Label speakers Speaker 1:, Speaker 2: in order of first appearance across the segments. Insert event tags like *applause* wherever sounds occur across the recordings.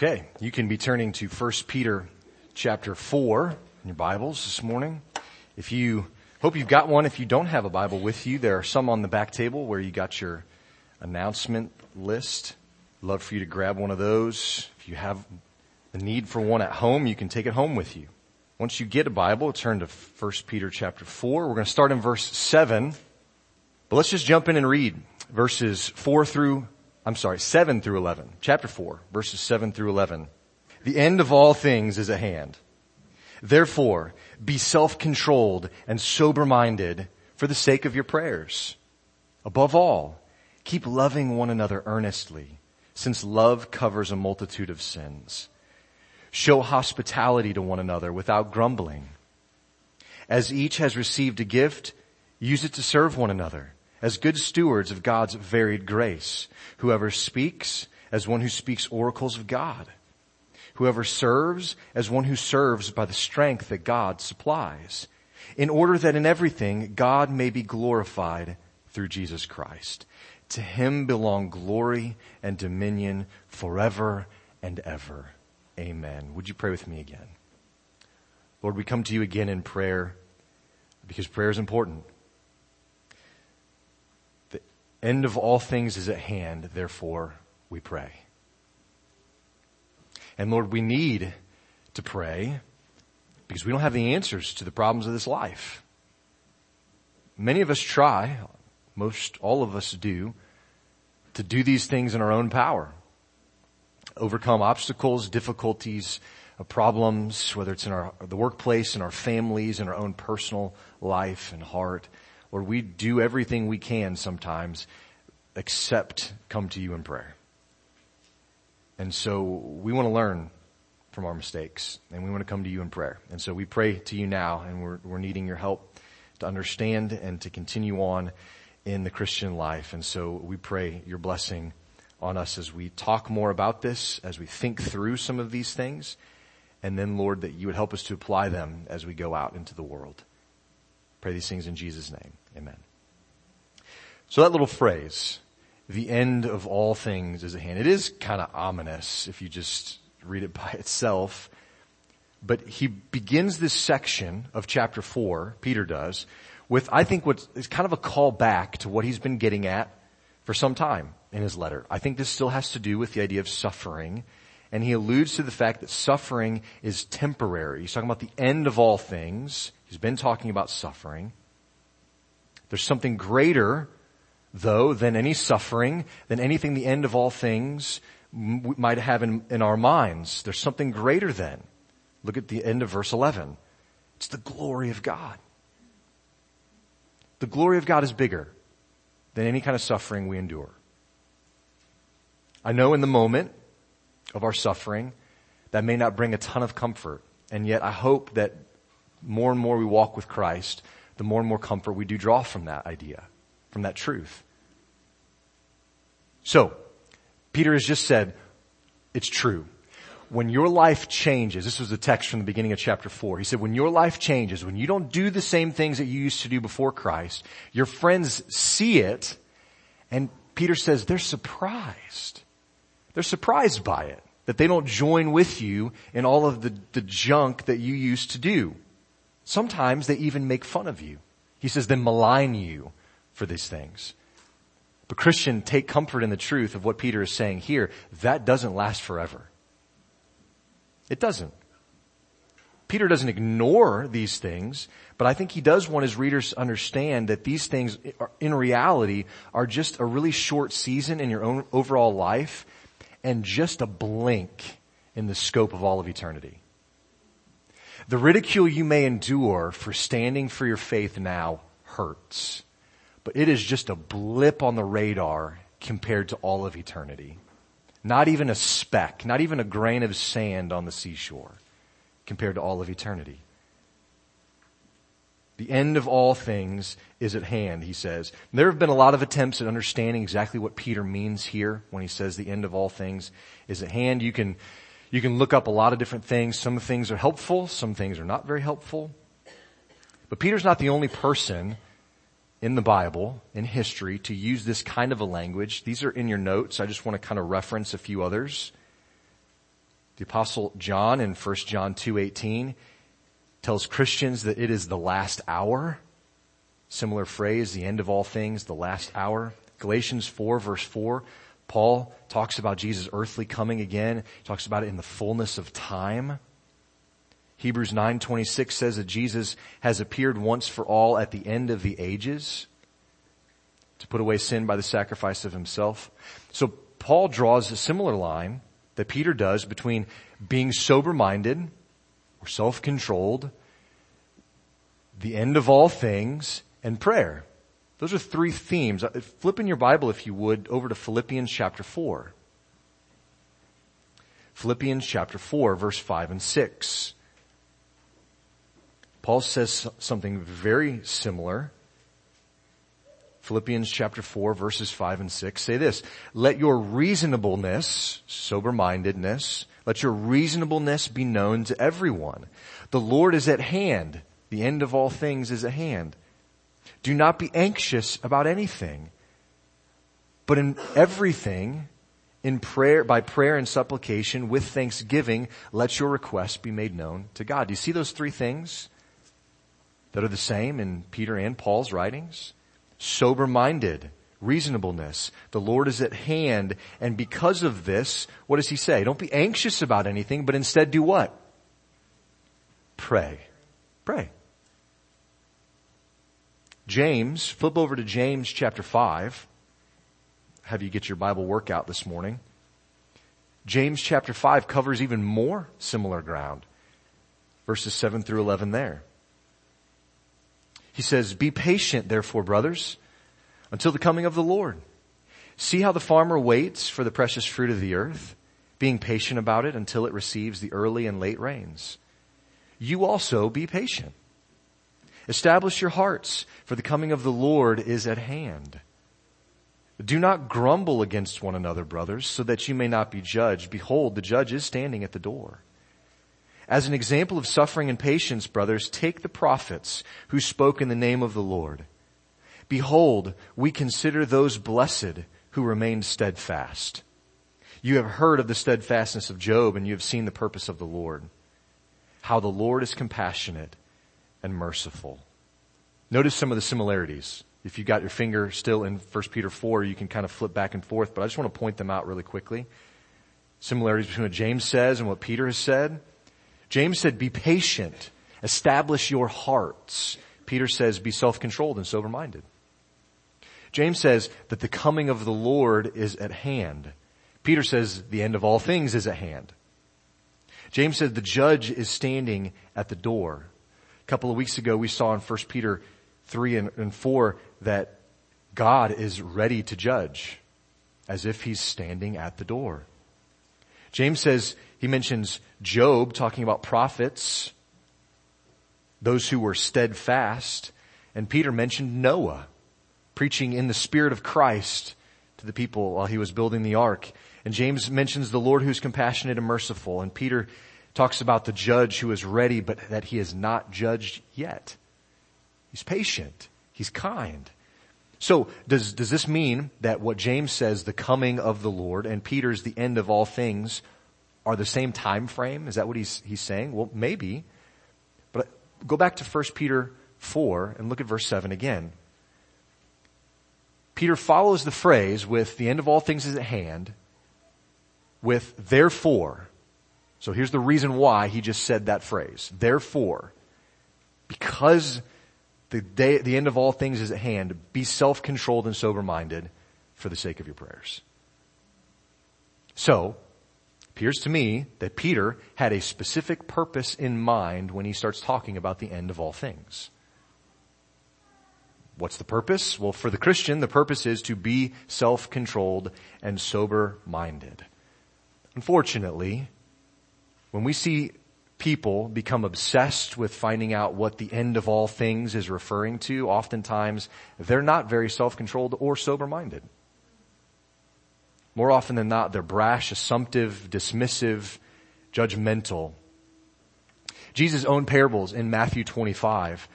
Speaker 1: Okay, you can be turning to 1 Peter chapter 4 in your Bibles this morning. If you hope you've got one, if you don't have a Bible with you, there are some on the back table where you got your announcement list. Love for you to grab one of those. If you have the need for one at home, you can take it home with you. Once you get a Bible, turn to 1 Peter chapter 4. We're going to start in verse 7. But let's just jump in and read verses 4 through I'm sorry, 7 through 11. Chapter 4, verses 7 through 11. The end of all things is at hand. Therefore, be self-controlled and sober-minded for the sake of your prayers. Above all, keep loving one another earnestly, since love covers a multitude of sins. Show hospitality to one another without grumbling. As each has received a gift, use it to serve one another as good stewards of God's varied grace. Whoever speaks as one who speaks oracles of God. Whoever serves as one who serves by the strength that God supplies. In order that in everything God may be glorified through Jesus Christ. To him belong glory and dominion forever and ever. Amen. Would you pray with me again? Lord, we come to you again in prayer because prayer is important end of all things is at hand, therefore we pray. And Lord, we need to pray because we don't have the answers to the problems of this life. Many of us try, most all of us do, to do these things in our own power. Overcome obstacles, difficulties, uh, problems, whether it's in our, the workplace, in our families, in our own personal life and heart. Lord, we do everything we can sometimes except come to you in prayer. And so we want to learn from our mistakes and we want to come to you in prayer. And so we pray to you now and we're, we're needing your help to understand and to continue on in the Christian life. And so we pray your blessing on us as we talk more about this, as we think through some of these things. And then Lord, that you would help us to apply them as we go out into the world. Pray these things in Jesus' name. Amen. So that little phrase, the end of all things is at hand. It is kind of ominous if you just read it *laughs* by itself. But he begins this section of chapter four, Peter does, with I think what is kind of a call back to what he's been getting at for some time in his letter. I think this still has to do with the idea of suffering. And he alludes to the fact that suffering is temporary. He's talking about the end of all things. He's been talking about suffering. There's something greater, though, than any suffering, than anything the end of all things might have in, in our minds. There's something greater than. Look at the end of verse 11. It's the glory of God. The glory of God is bigger than any kind of suffering we endure. I know in the moment of our suffering that may not bring a ton of comfort, and yet I hope that more and more we walk with Christ, the more and more comfort we do draw from that idea, from that truth. So, Peter has just said, it's true. When your life changes, this was the text from the beginning of chapter four. He said, when your life changes, when you don't do the same things that you used to do before Christ, your friends see it, and Peter says they're surprised. They're surprised by it. That they don't join with you in all of the, the junk that you used to do. Sometimes they even make fun of you. He says they malign you for these things. But Christian, take comfort in the truth of what Peter is saying here. That doesn't last forever. It doesn't. Peter doesn't ignore these things, but I think he does want his readers to understand that these things in reality are just a really short season in your own overall life and just a blink in the scope of all of eternity. The ridicule you may endure for standing for your faith now hurts, but it is just a blip on the radar compared to all of eternity. Not even a speck, not even a grain of sand on the seashore compared to all of eternity. The end of all things is at hand, he says. There have been a lot of attempts at understanding exactly what Peter means here when he says the end of all things is at hand. You can you can look up a lot of different things. Some things are helpful, some things are not very helpful. But Peter's not the only person in the Bible, in history, to use this kind of a language. These are in your notes. I just want to kind of reference a few others. The apostle John in 1 John 2:18 tells Christians that it is the last hour. Similar phrase, the end of all things, the last hour. Galatians 4 verse 4, Paul talks about Jesus' earthly coming again. He talks about it in the fullness of time. Hebrews 9:26 says that Jesus has appeared once for all at the end of the ages to put away sin by the sacrifice of himself. So Paul draws a similar line that Peter does between being sober-minded or self-controlled, the end of all things, and prayer. Those are three themes. Uh, flip in your Bible, if you would, over to Philippians chapter 4. Philippians chapter 4, verse 5 and 6. Paul says something very similar Philippians chapter 4 verses 5 and 6 say this, let your reasonableness, sober-mindedness, let your reasonableness be known to everyone. The Lord is at hand. The end of all things is at hand. Do not be anxious about anything, but in everything, in prayer, by prayer and supplication, with thanksgiving, let your requests be made known to God. Do you see those three things that are the same in Peter and Paul's writings? sober-minded, reasonableness. The Lord is at hand, and because of this, what does he say? Don't be anxious about anything, but instead do what? Pray. Pray. James, flip over to James chapter 5. Have you get your Bible workout this morning. James chapter 5 covers even more similar ground. Verses 7 through 11 there. He says, be patient, therefore, brothers, until the coming of the Lord. See how the farmer waits for the precious fruit of the earth, being patient about it until it receives the early and late rains. You also be patient. Establish your hearts, for the coming of the Lord is at hand. Do not grumble against one another, brothers, so that you may not be judged. Behold, the judge is standing at the door. As an example of suffering and patience, brothers, take the prophets who spoke in the name of the Lord. Behold, we consider those blessed who remained steadfast. You have heard of the steadfastness of Job and you have seen the purpose of the Lord. How the Lord is compassionate and merciful. Notice some of the similarities. If you've got your finger still in 1 Peter 4, you can kind of flip back and forth, but I just want to point them out really quickly. Similarities between what James says and what Peter has said. James said, be patient. Establish your hearts. Peter says, be self-controlled and sober-minded. James says that the coming of the Lord is at hand. Peter says the end of all things is at hand. James said the judge is standing at the door. Couple of weeks ago we saw in 1 Peter 3 and, and 4 that God is ready to judge as if he's standing at the door. James says he mentions Job talking about prophets, those who were steadfast, and Peter mentioned Noah preaching in the spirit of Christ to the people while he was building the ark. And James mentions the Lord who's compassionate and merciful, and Peter talks about the judge who is ready but that he is not judged yet. He's patient. He's kind. So does, does this mean that what James says, the coming of the Lord, and Peter's the end of all things, are the same time frame? Is that what he's, he's saying? Well, maybe. But go back to 1 Peter 4 and look at verse 7 again. Peter follows the phrase with the end of all things is at hand with therefore. So here's the reason why he just said that phrase. Therefore, because the day, the end of all things is at hand, be self-controlled and sober-minded for the sake of your prayers. So, appears to me that Peter had a specific purpose in mind when he starts talking about the end of all things. What's the purpose? Well, for the Christian, the purpose is to be self-controlled and sober-minded. Unfortunately, when we see people become obsessed with finding out what the end of all things is referring to, oftentimes they're not very self-controlled or sober-minded. More often than not, they're brash, assumptive, dismissive, judgmental. Jesus' own parables in Matthew 25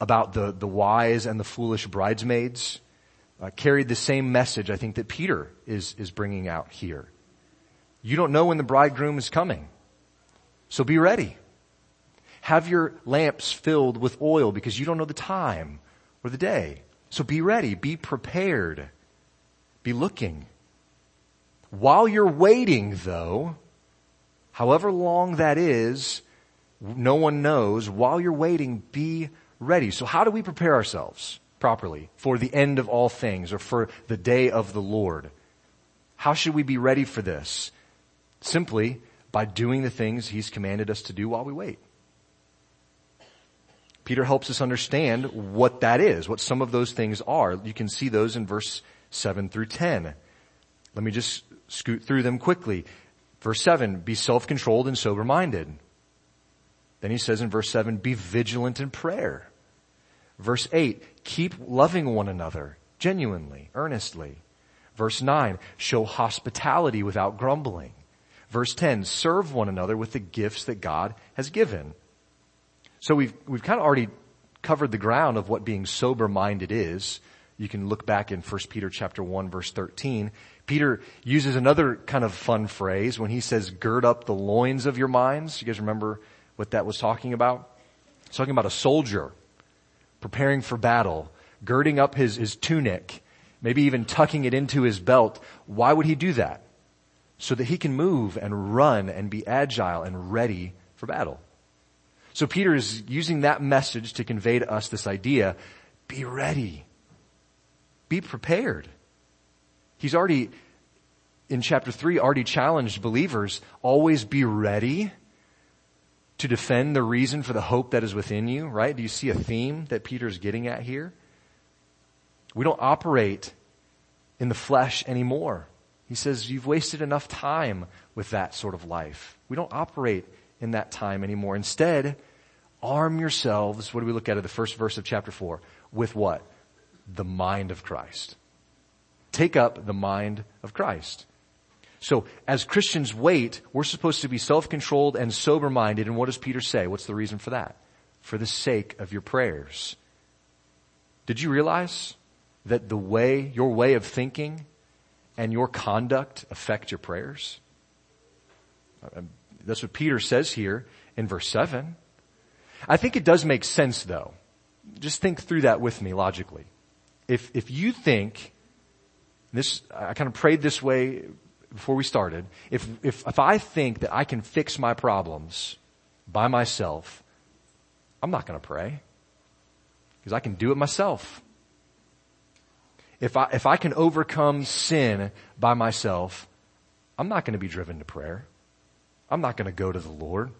Speaker 1: about the, the wise and the foolish bridesmaids uh, carried the same message, I think, that Peter is, is bringing out here. You don't know when the bridegroom is coming. So be ready. Have your lamps filled with oil because you don't know the time or the day. So be ready. Be prepared. Be looking. While you're waiting though, however long that is, no one knows. While you're waiting, be ready. So how do we prepare ourselves properly for the end of all things or for the day of the Lord? How should we be ready for this? Simply by doing the things he's commanded us to do while we wait. Peter helps us understand what that is, what some of those things are. You can see those in verse 7 through 10. Let me just scoot through them quickly. Verse 7, be self-controlled and sober-minded. Then he says in verse 7, be vigilant in prayer. Verse 8, keep loving one another genuinely, earnestly. Verse 9, show hospitality without grumbling. Verse 10, serve one another with the gifts that God has given. So we've, we've kind of already covered the ground of what being sober minded is. You can look back in 1 Peter chapter 1 verse 13. Peter uses another kind of fun phrase when he says gird up the loins of your minds. You guys remember what that was talking about? It's talking about a soldier preparing for battle, girding up his, his tunic, maybe even tucking it into his belt. Why would he do that? So that he can move and run and be agile and ready for battle. So Peter is using that message to convey to us this idea, be ready. Be prepared. He's already, in chapter three, already challenged believers, always be ready to defend the reason for the hope that is within you, right? Do you see a theme that Peter's getting at here? We don't operate in the flesh anymore. He says, you've wasted enough time with that sort of life. We don't operate in that time anymore. Instead, arm yourselves, what do we look at in the first verse of chapter 4? With what? The mind of Christ. Take up the mind of Christ. So as Christians wait, we're supposed to be self-controlled and sober-minded. And what does Peter say? What's the reason for that? For the sake of your prayers. Did you realize that the way, your way of thinking and your conduct affect your prayers? Um, that's what Peter says here in verse 7. I think it does make sense though. Just think through that with me logically. If, if you think, this, I kind of prayed this way before we started. If, if, if I think that I can fix my problems by myself, I'm not going to pray. Because I can do it myself. If I, if I can overcome sin by myself, I'm not going to be driven to prayer. I'm not going to go to the Lord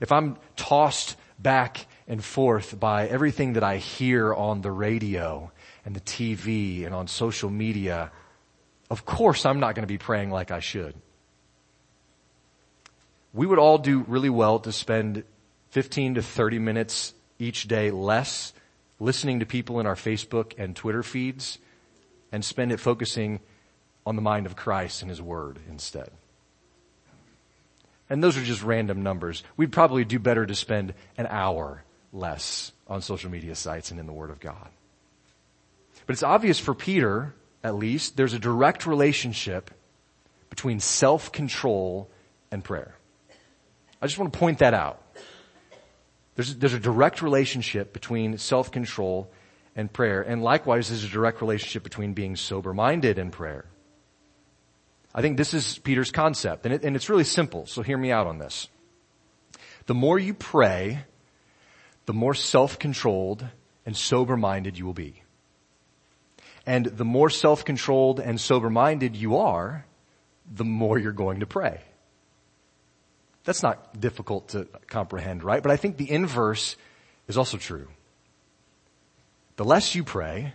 Speaker 1: if I'm tossed back and forth by everything that I hear on the radio and the TV and on social media, of course I'm not going to be praying like I should. We would all do really well to spend 15 to 30 minutes each day less listening to people in our Facebook and Twitter feeds and spend it focusing on the mind of Christ and His Word instead. And those are just random numbers. We'd probably do better to spend an hour less on social media sites and in the Word of God. But it's obvious for Peter, at least, there's a direct relationship between self-control and prayer. I just want to point that out. There's, there's a direct relationship between self-control and prayer. And likewise, there's a direct relationship between being sober-minded and prayer. I think this is Peter's concept and, it, and it's really simple. So hear me out on this. The more you pray, the more self-controlled and sober-minded you will be. And the more self-controlled and sober-minded you are, the more you're going to pray. That's not difficult to comprehend, right? But I think the inverse is also true. The less you pray,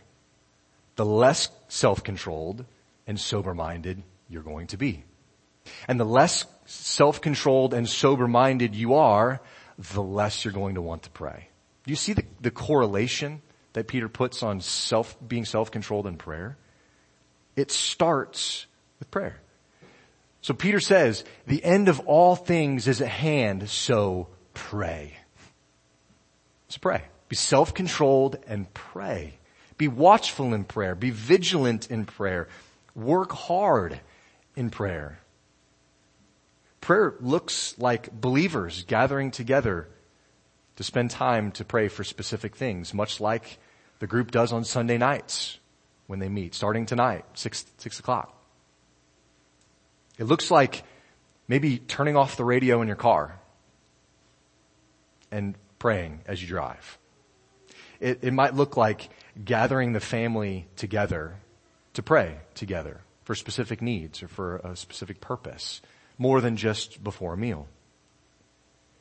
Speaker 1: the less self-controlled and sober-minded you're going to be. And the less self-controlled and sober-minded you are, the less you're going to want to pray. Do you see the, the correlation that Peter puts on self, being self-controlled in prayer? It starts with prayer. So Peter says, the end of all things is at hand, so pray. So pray. Be self-controlled and pray. Be watchful in prayer. Be vigilant in prayer. Work hard in prayer. Prayer looks like believers gathering together to spend time to pray for specific things, much like the group does on Sunday nights when they meet, starting tonight, six, six o'clock. It looks like maybe turning off the radio in your car and praying as you drive. It, it might look like gathering the family together to pray together for specific needs or for a specific purpose, more than just before a meal.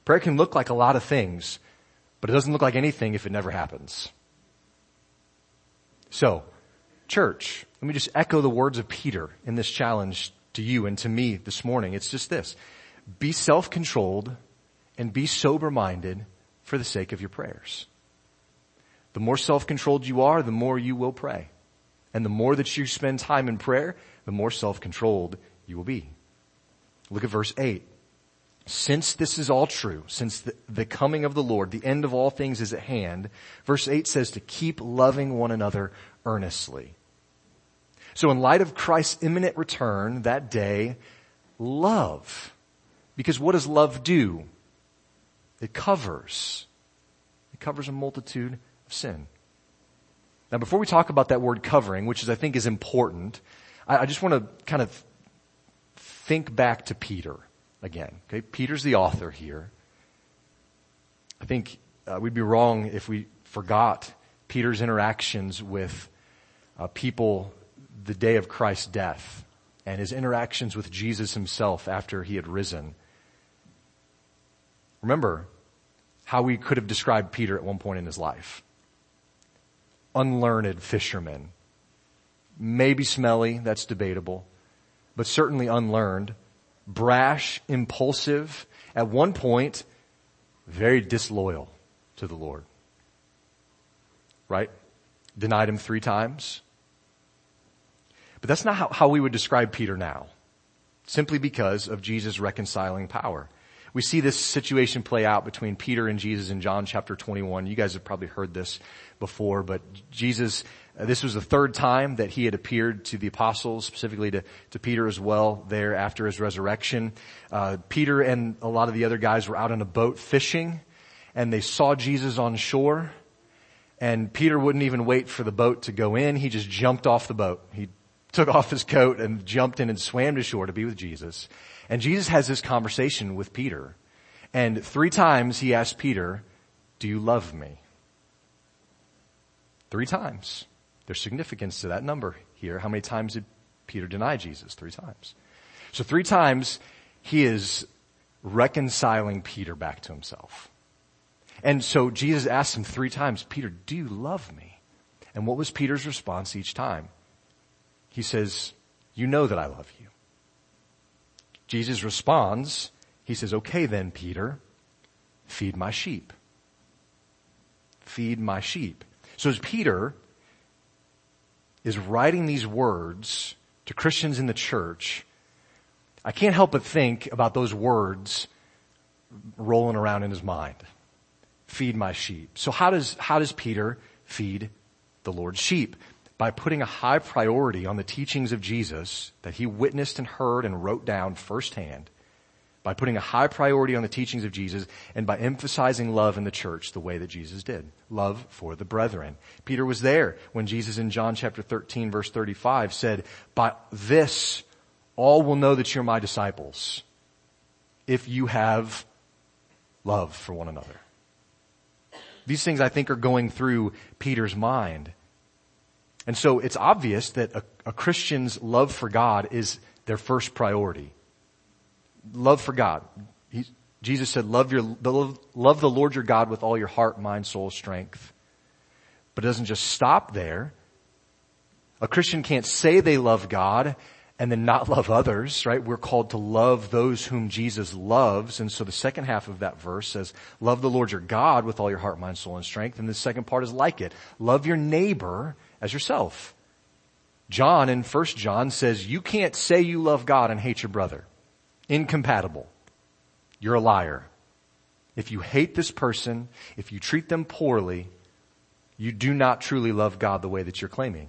Speaker 1: Prayer can look like a lot of things, but it doesn't look like anything if it never happens. So, church, let me just echo the words of Peter in this challenge to you and to me this morning. It's just this. Be self-controlled and be sober-minded for the sake of your prayers. The more self-controlled you are, the more you will pray. And the more that you spend time in prayer, the more self-controlled you will be. Look at verse 8. Since this is all true, since the, the, coming of the Lord, the end of all things is at hand, verse 8 says to keep loving one another earnestly. So in light of Christ's imminent return that day, love. Because what does love do? It covers. It covers a multitude of sin. Now before we talk about that word covering, which is I think is important, I, I just want to kind of think back to Peter again. Okay, Peter's the author here. I think uh, we'd be wrong if we forgot Peter's interactions with uh, people the day of Christ's death and his interactions with Jesus himself after he had risen. Remember how we could have described Peter at one point in his life. Unlearned fisherman. Maybe smelly, that's debatable, but certainly unlearned. Brash, impulsive, at one point, very disloyal to the Lord. Right? Denied him three times but that's not how, how we would describe Peter now. Simply because of Jesus' reconciling power. We see this situation play out between Peter and Jesus in John chapter 21. You guys have probably heard this before, but Jesus, uh, this was the third time that he had appeared to the apostles, specifically to, to Peter as well there after his resurrection. Uh, Peter and a lot of the other guys were out on a boat fishing and they saw Jesus on shore and Peter wouldn't even wait for the boat to go in. He just jumped off the boat. He took off his coat and jumped in and swam to shore to be with Jesus. And Jesus has this conversation with Peter. And three times he asked Peter, do you love me? Three times. There's significance to that number here. How many times did Peter deny Jesus? Three times. So three times he is reconciling Peter back to himself. And so Jesus asked him three times, Peter, do you love me? And what was Peter's response each time? He says, you know that I love you. Jesus responds, he says, okay then, Peter, feed my sheep. Feed my sheep. So as Peter is writing these words to Christians in the church, I can't help but think about those words rolling around in his mind. Feed my sheep. So how does, how does Peter feed the Lord's sheep? By putting a high priority on the teachings of Jesus that he witnessed and heard and wrote down firsthand, by putting a high priority on the teachings of Jesus and by emphasizing love in the church the way that Jesus did. Love for the brethren. Peter was there when Jesus in John chapter 13 verse 35 said, by this all will know that you're my disciples if you have love for one another. These things I think are going through Peter's mind. And so it's obvious that a, a Christian's love for God is their first priority. Love for God. He, Jesus said, love your, love the Lord your God with all your heart, mind, soul, strength. But it doesn't just stop there. A Christian can't say they love God and then not *laughs* love others, right? We're called to love those whom Jesus loves. And so the second half of that verse says, love the Lord your God with all your heart, mind, soul, and strength. And the second part is like it. Love your neighbor as yourself. John in 1 John says you can't say you love God and hate your brother. Incompatible. You're a liar. If you hate this person, if you treat them poorly, you do not truly love God the way that you're claiming.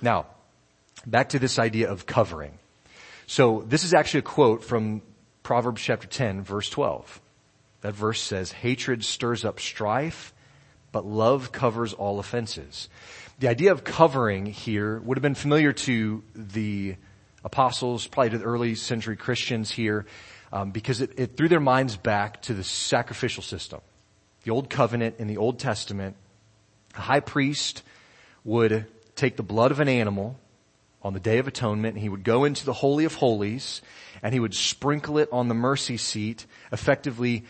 Speaker 1: Now, back to this idea of covering. So this is actually a quote from Proverbs chapter 10 verse 12. That verse says, hatred stirs up strife, but love covers all offenses. The idea of covering here would have been familiar to the apostles, probably to the early century Christians here, um, because it, it threw their minds back to the sacrificial system. The old covenant in the Old Testament, a high priest would take the blood of an animal on the Day of Atonement and he would go into the Holy of Holies and he would sprinkle it on the mercy seat, effectively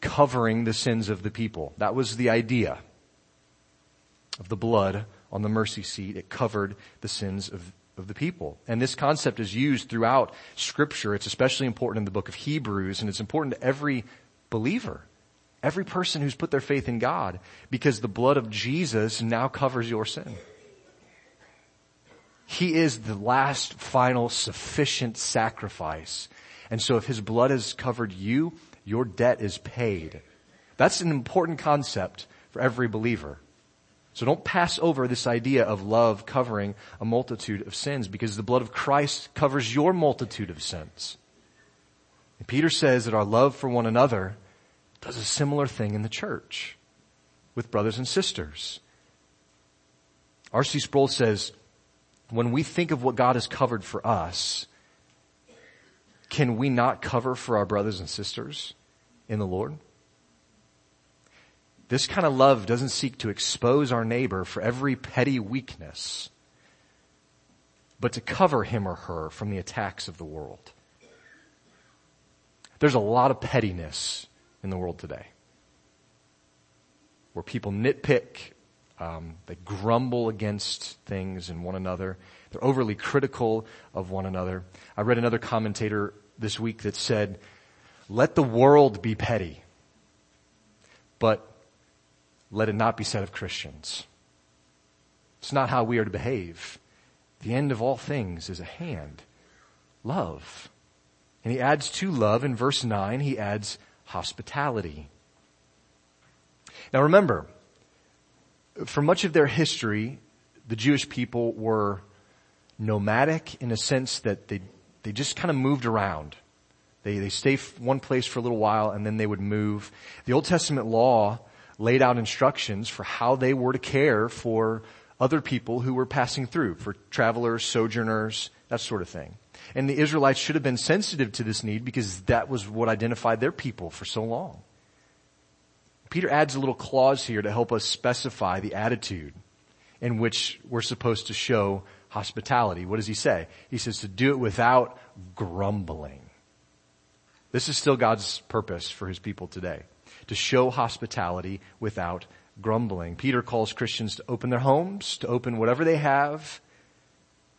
Speaker 1: covering the sins of the people. That was the idea of the blood on the mercy seat. It covered the sins of, of the people. And this concept is used throughout scripture. It's especially important in the book of Hebrews and it's important to every believer. Every person who's put their faith in God because the blood of Jesus now covers your sin. He is the last final sufficient sacrifice. And so if his blood has covered you, your debt is paid. That's an important concept for every believer. So don't pass over this idea of love covering a multitude of sins because the blood of Christ covers your multitude of sins. And Peter says that our love for one another does a similar thing in the church with brothers and sisters. R.C. Sproul says, when we think of what God has covered for us, can we not cover for our brothers and sisters in the Lord? This kind of love doesn't seek to expose our neighbor for every petty weakness, but to cover him or her from the attacks of the world. There's a lot of pettiness in the world today. Where people nitpick, um, they grumble against things and one another. They're overly critical of one another. I read another commentator this week that said, let the world be petty, but let it not be said of Christians. It's not how we are to behave. The end of all things is a hand. Love. And he adds to love in verse 9, he adds hospitality. Now remember, for much of their history, the Jewish people were nomadic in a sense that they, they just kind of moved around. They, they stay one place for a little while and then they would move. The Old Testament law laid out instructions for how they were to care for other people who were passing through, for travelers, sojourners, that sort of thing. And the Israelites should have been sensitive to this need because that was what identified their people for so long. Peter adds a little clause here to help us specify the attitude in which we're supposed to show hospitality. What does he say? He says to do it without grumbling. This is still God's purpose for his people today. To show hospitality without grumbling. Peter calls Christians to open their homes, to open whatever they have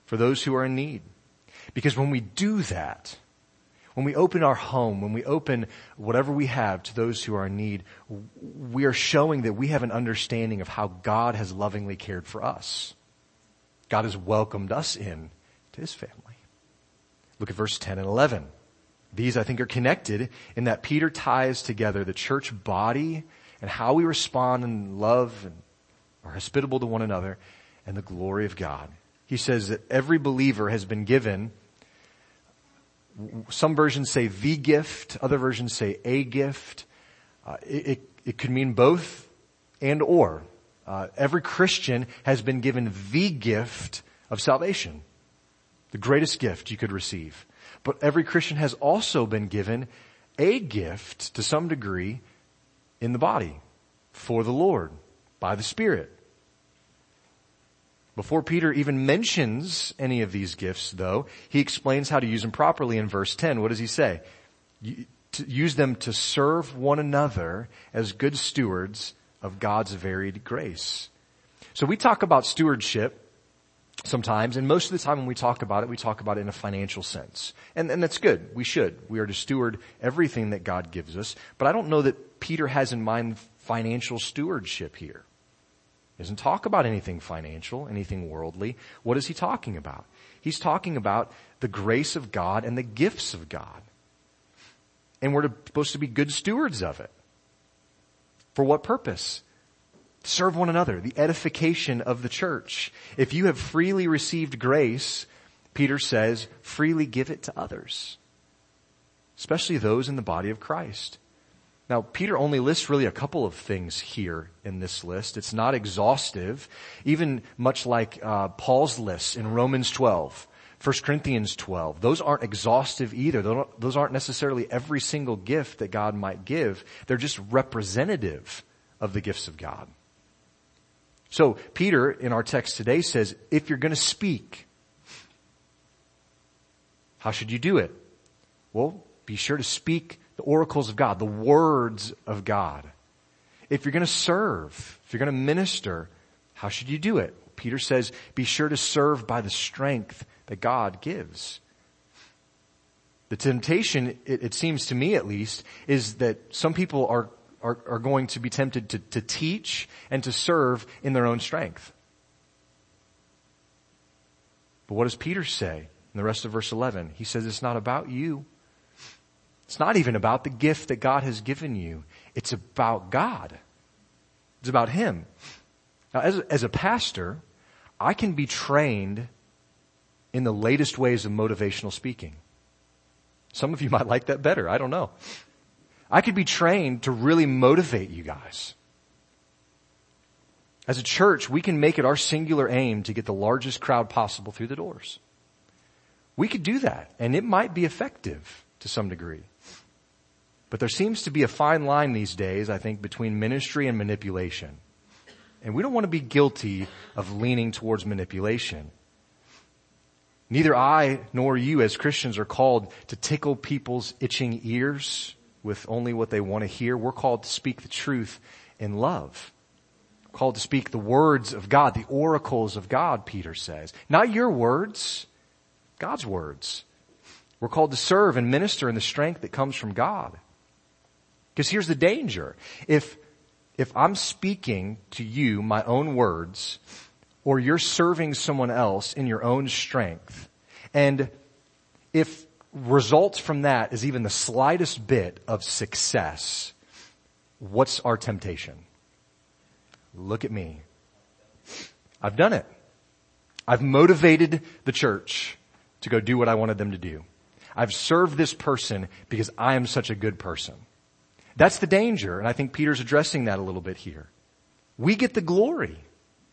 Speaker 1: for those who are in need. Because when we do that, when we open our home, when we open whatever we have to those who are in need, we are showing that we have an understanding of how God has lovingly cared for us. God has welcomed us in to his family. Look at verse 10 and 11. These I think are connected in that Peter ties together the church body and how we respond in love and are hospitable to one another and the glory of God. He says that every believer has been given some versions say the gift, other versions say a gift. Uh, it, it, it, could mean both and or. Uh, every Christian has been given the gift of salvation. The greatest gift you could receive. But every Christian has also been given a gift to some degree in the body for the Lord by the Spirit. Before Peter even mentions any of these gifts though, he explains how to use them properly in verse 10. What does he say? use them to serve one another as good stewards of God's varied grace. So we talk about stewardship sometimes, and most of the time when we talk about it, we talk about it in a financial sense. And, and that's good. We should. We are to steward everything that God gives us. But I don't know that Peter has in mind financial stewardship here. He doesn't talk about anything financial, anything worldly. What is he talking about? He's talking about the grace of God and the gifts of God. And we're supposed to be good stewards of it. For what purpose? Serve one another, the edification of the church. If you have freely received grace, Peter says, freely give it to others, especially those in the body of Christ. Now, Peter only lists really a couple of things here in this list. It's not exhaustive, even much like uh, Paul's lists in Romans 12, 1 Corinthians 12. Those aren't exhaustive either. Those aren't necessarily every single gift that God might give. They're just representative of the gifts of God. So Peter in our text today says, if you're going to speak, how should you do it? Well, be sure to speak the oracles of God, the words of God. If you're going to serve, if you're going to minister, how should you do it? Peter says, be sure to serve by the strength that God gives. The temptation, it, it seems to me at least, is that some people are, are, are going to be tempted to, to teach and to serve in their own strength. But what does Peter say in the rest of verse 11? He says it's not about you. It's not even about the gift that God has given you. It's about God. It's about Him. Now, as, as a pastor, I can be trained in the latest ways of motivational speaking. Some of you *laughs* might like that better. I don't know. I could be trained to really motivate you guys. As a church, we can make it our singular aim to get the largest crowd possible through the doors. We could do that, and it might be effective to some degree. But there seems to be a fine line these days, I think, between ministry and manipulation. And we don't want to be guilty of leaning towards manipulation. Neither I nor you as Christians are called to tickle people's itching ears with only what they want to hear. We're called to speak the truth in love. We're called to speak the words of God, the oracles of God, Peter says. Not your words, God's words. We're called to serve and minister in the strength that comes from God. Because here's the danger. If, if I'm speaking to you my own words, or you're serving someone else in your own strength, and if results from that is even the slightest bit of success, what's our temptation? Look at me. I've done it. I've motivated the church to go do what I wanted them to do. I've served this person because I am such a good person. That's the danger, and I think Peter's addressing that a little bit here. We get the glory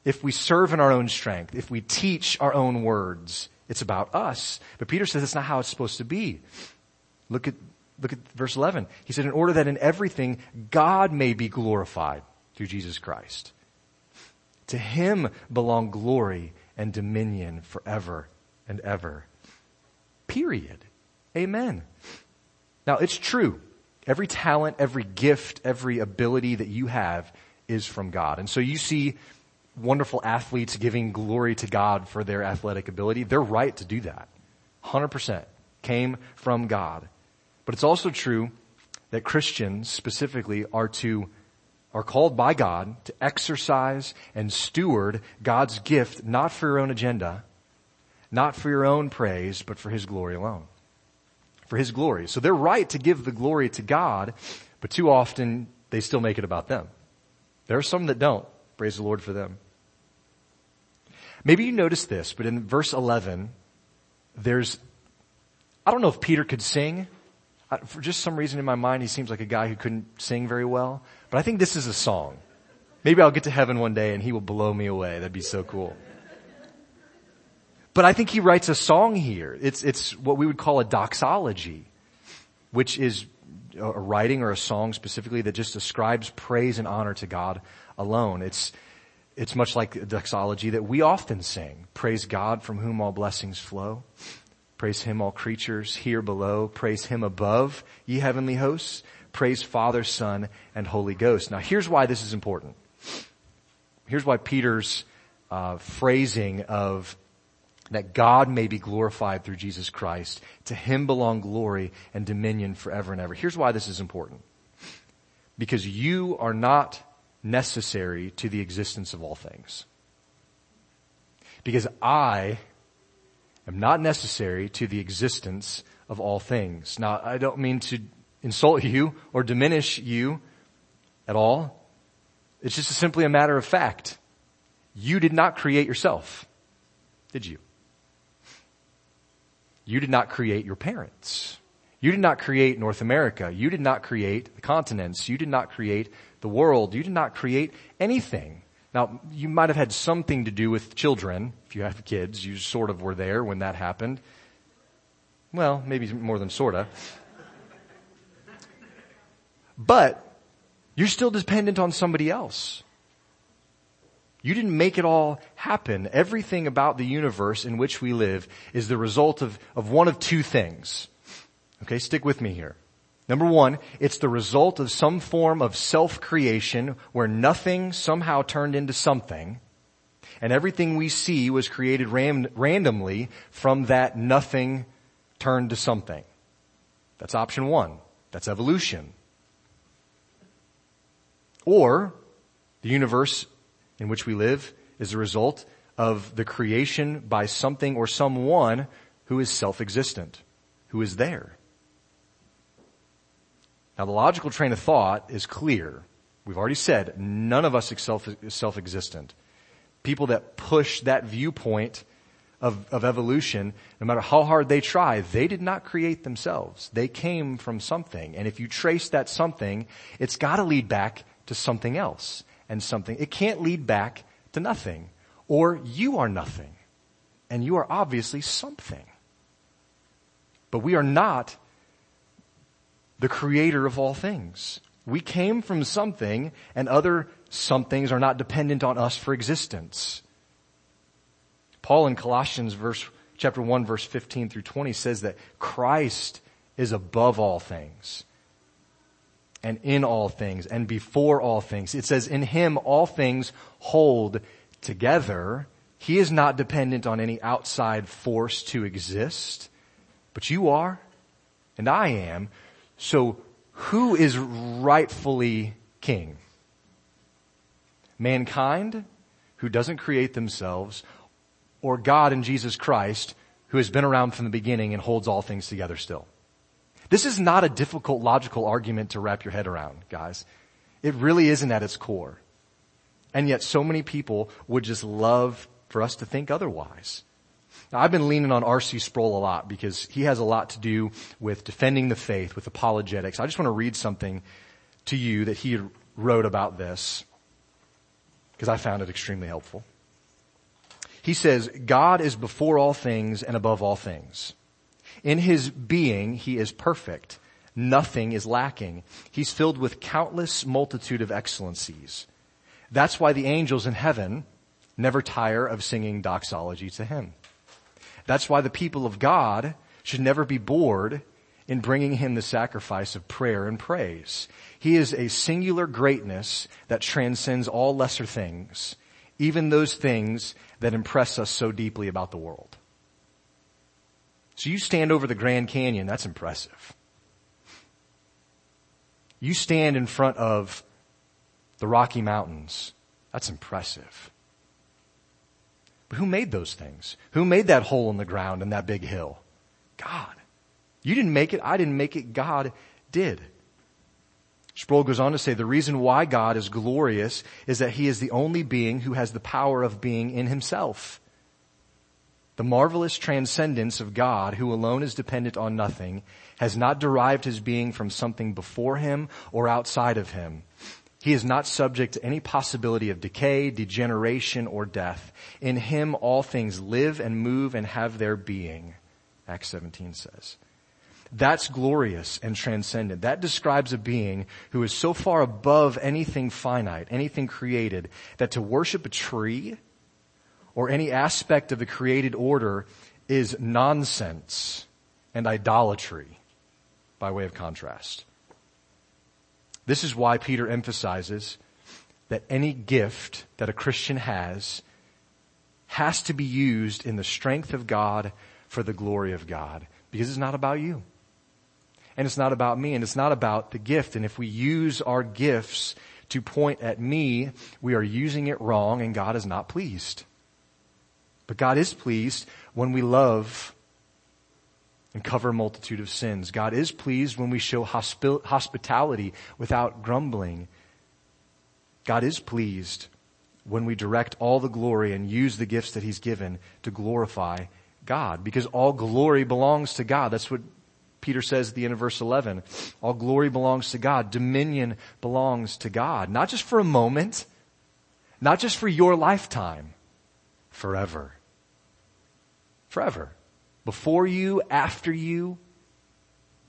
Speaker 1: if we serve in our own strength, if we teach our own words. It's about us. But Peter says that's not how it's supposed to be. Look at, look at verse 11. He said, in order that in everything God may be glorified through Jesus Christ. To him belong glory and dominion forever and ever. Period. Amen. Now it's true. Every talent, every gift, every ability that you have is from God. And so you see wonderful athletes giving glory to God for their athletic ability. They're right to do that. 100% came from God. But it's also true that Christians specifically are to are called by God to exercise and steward God's gift not for your own agenda, not for your own praise, but for His glory alone for His glory. So they're right to give the glory to God, but too often they still make it about them. There are some that don't. Praise the Lord for them. Maybe you noticed this, but in verse 11, there's, I don't know if Peter could sing. For just some reason in my mind, he seems like a guy who couldn't sing very well. But I think this is a song. Maybe I'll get to heaven one day and he will blow me away. That'd be so cool. But I think he writes a song here. It's, it's what we would call a doxology, which is a writing or a song specifically that just ascribes praise and honor to God alone. It's, it's much like the doxology that we often sing. Praise God from whom all blessings flow. Praise Him all creatures here below. Praise Him above, ye heavenly hosts. Praise Father, Son, and Holy Ghost. Now here's why this is important. Here's why Peter's uh, phrasing of that God may be glorified through Jesus Christ. To him belong glory and dominion forever and ever. Here's why this is important. Because you are not necessary to the existence of all things. Because I am not necessary to the existence of all things. Now, I don't mean to insult you or diminish you at all. It's just simply a matter of fact. You did not create yourself, did you? You did not create your parents. You did not create North America. You did not create the continents. You did not create the world. You did not create anything. Now, you might have had something to do with children. If you have kids, you sort of were there when that happened. Well, maybe more than sorta. But you're still dependent on somebody else. You didn't make it all happen. Everything about the universe in which we live is the result of, of one of two things. Okay, stick with me here. Number one, it's the result of some form of self-creation where nothing somehow turned into something and everything we see was created ram- randomly from that nothing turned to something. That's option one. That's evolution. Or the universe in which we live is the result of the creation by something or someone who is self-existent, who is there. Now the logical train of thought is clear. We've already said none of us is self-existent. People that push that viewpoint of, of evolution, no matter how hard they try, they did not create themselves. They came from something. And if you trace that something, it's gotta lead back to something else and something. It can't lead back to nothing. Or you are nothing. And you are obviously something. But we are not the creator of all things. We came from something and other somethings are not dependent on us for existence. Paul in Colossians verse, chapter 1 verse 15 through 20 says that Christ is above all things and in all things and before all things. It says in him all things hold together. He is not dependent on any outside force to exist, but you are and I am. So who is rightfully king? Mankind who doesn't create themselves or God in Jesus Christ who has been around from the beginning and holds all things together still. This is not a difficult logical argument to wrap your head around, guys. It really isn't at its core. And yet so many people would just love for us to think otherwise. Now, I've been leaning on R.C. Sproul a lot because he has a lot to do with defending the faith, with apologetics. I just want to read something to you that he wrote about this because I found it extremely helpful. He says, God is before all things and above all things. In his being, he is perfect. Nothing is lacking. He's filled with countless multitude of excellencies. That's why the angels in heaven never tire of singing doxology to him. That's why the people of God should never be bored in bringing him the sacrifice of prayer and praise. He is a singular greatness that transcends all lesser things, even those things that impress us so deeply about the world. So you stand over the Grand Canyon, that's impressive. You stand in front of the Rocky Mountains, that's impressive. But who made those things? Who made that hole in the ground and that big hill? God. You didn't make it, I didn't make it, God did. Sproul goes on to say the reason why God is glorious is that he is the only being who has the power of being in himself. The marvelous transcendence of God, who alone is dependent on nothing, has not derived his being from something before him or outside of him. He is not subject to any possibility of decay, degeneration, or death. In him all things live and move and have their being, Acts 17 says. That's glorious and transcendent. That describes a being who is so far above anything finite, anything created, that to worship a tree or any aspect of the created order is nonsense and idolatry by way of contrast. This is why Peter emphasizes that any gift that a Christian has has to be used in the strength of God for the glory of God because it's not about you. And it's not about me and it's not about the gift. And if we use our gifts to point at me, we are using it wrong and God is not pleased. But God is pleased when we love and cover a multitude of sins. God is pleased when we show hospi- hospitality without grumbling. God is pleased when we direct all the glory and use the gifts that He's given to glorify God because all glory belongs to God. That's what Peter says at the end of verse 11. All glory belongs to God. Dominion belongs to God. Not just for a moment, not just for your lifetime, forever. Forever. Before you, after you,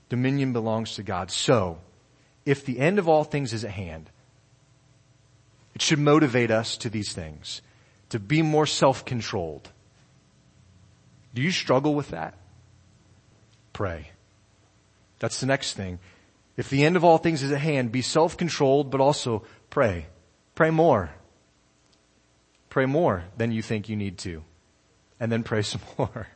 Speaker 1: dominion belongs to God. So, if the end of all things is at hand, it should motivate us to these things, to be more self-controlled. Do you struggle with that? Pray. That's the next thing. If the end of all things is at hand, be self-controlled, but also pray. Pray more. Pray more than you think you need to. And then pray *laughs* some more.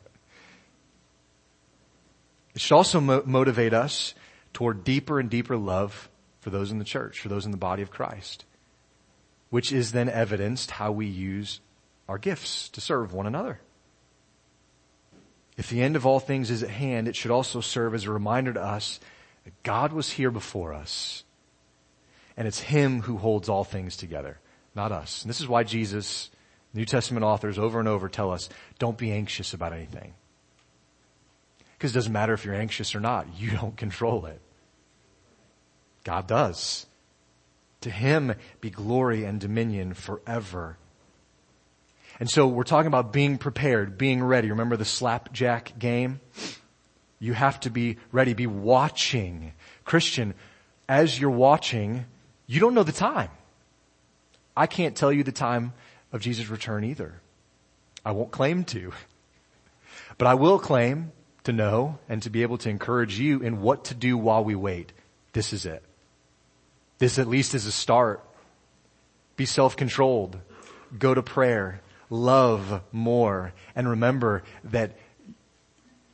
Speaker 1: It should also mo- motivate us toward deeper and deeper love for those in the church, for those in the body of Christ, which is then evidenced how we use our gifts to serve one another. If the end of all things is at hand, it should also serve as a reminder to us that God was here before us. And it's Him who holds all things together, not us. And this is why Jesus, New Testament authors over and over tell us, don't be anxious about anything. Because it doesn't matter if you're anxious or not. You don't control it. God does. To Him be glory and dominion forever and so we're talking about being prepared, being ready. Remember the slapjack game? You have to be ready, be watching. Christian, as you're watching, you don't know the time. I can't tell you the time of Jesus' return either. I won't claim to. *laughs* But I will claim to know and to be able to encourage you in what to do while we wait. This is it. This at least is a start. Be self-controlled. Go to prayer love more and remember that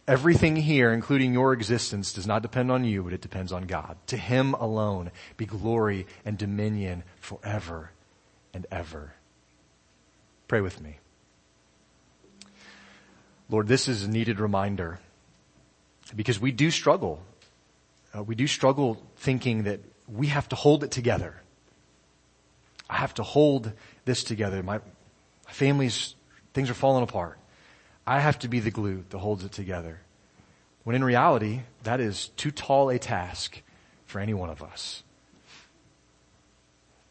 Speaker 1: everything here, including your existence, does not depend on you, but it depends on God. To Him alone be glory and dominion forever and ever. Pray with me. Lord, this is a needed reminder because we do struggle. Uh, we do struggle thinking that we have to hold it together. I have to hold this together. My, my family's, things are falling apart. I have to be the glue that holds it together. When in reality, that is too tall a task for any one of us.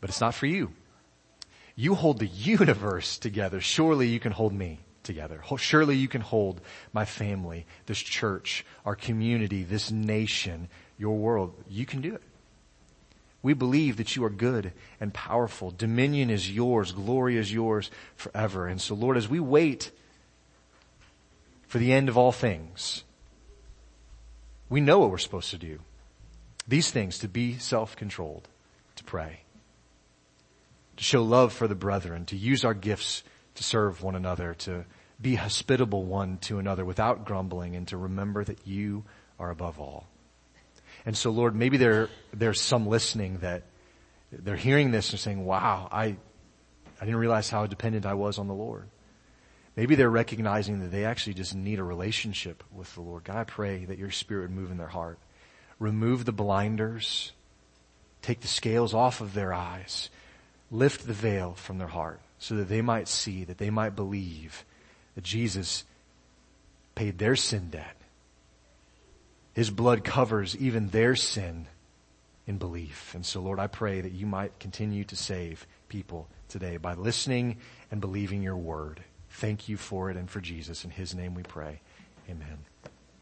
Speaker 1: But it's not for you. You hold the *laughs* universe together. Surely you can hold me together. Surely you can hold my family, this church, our community, this nation, your world. You can do it. We believe that you are good and powerful. Dominion is yours. Glory is yours forever. And so Lord, as we wait for the end of all things, we know what we're supposed to do. These things, to be self-controlled, to pray, to show love for the brethren, to use our gifts to serve one another, to be hospitable one to another without grumbling, and to remember that you are above all. And so Lord, maybe there, there's some listening that they're hearing this and saying, wow, I, I didn't realize how dependent I was on the Lord. Maybe they're recognizing that they actually just need a relationship with the Lord. God, I pray that your spirit would move in their heart. Remove the blinders. Take the scales off of their eyes. Lift the veil from their heart so that they might see, that they might believe that Jesus paid their sin debt his blood covers even their sin in belief. And so Lord, I pray that you might continue to save people today by listening and believing your word. Thank you for it and for Jesus. In his name we pray. Amen.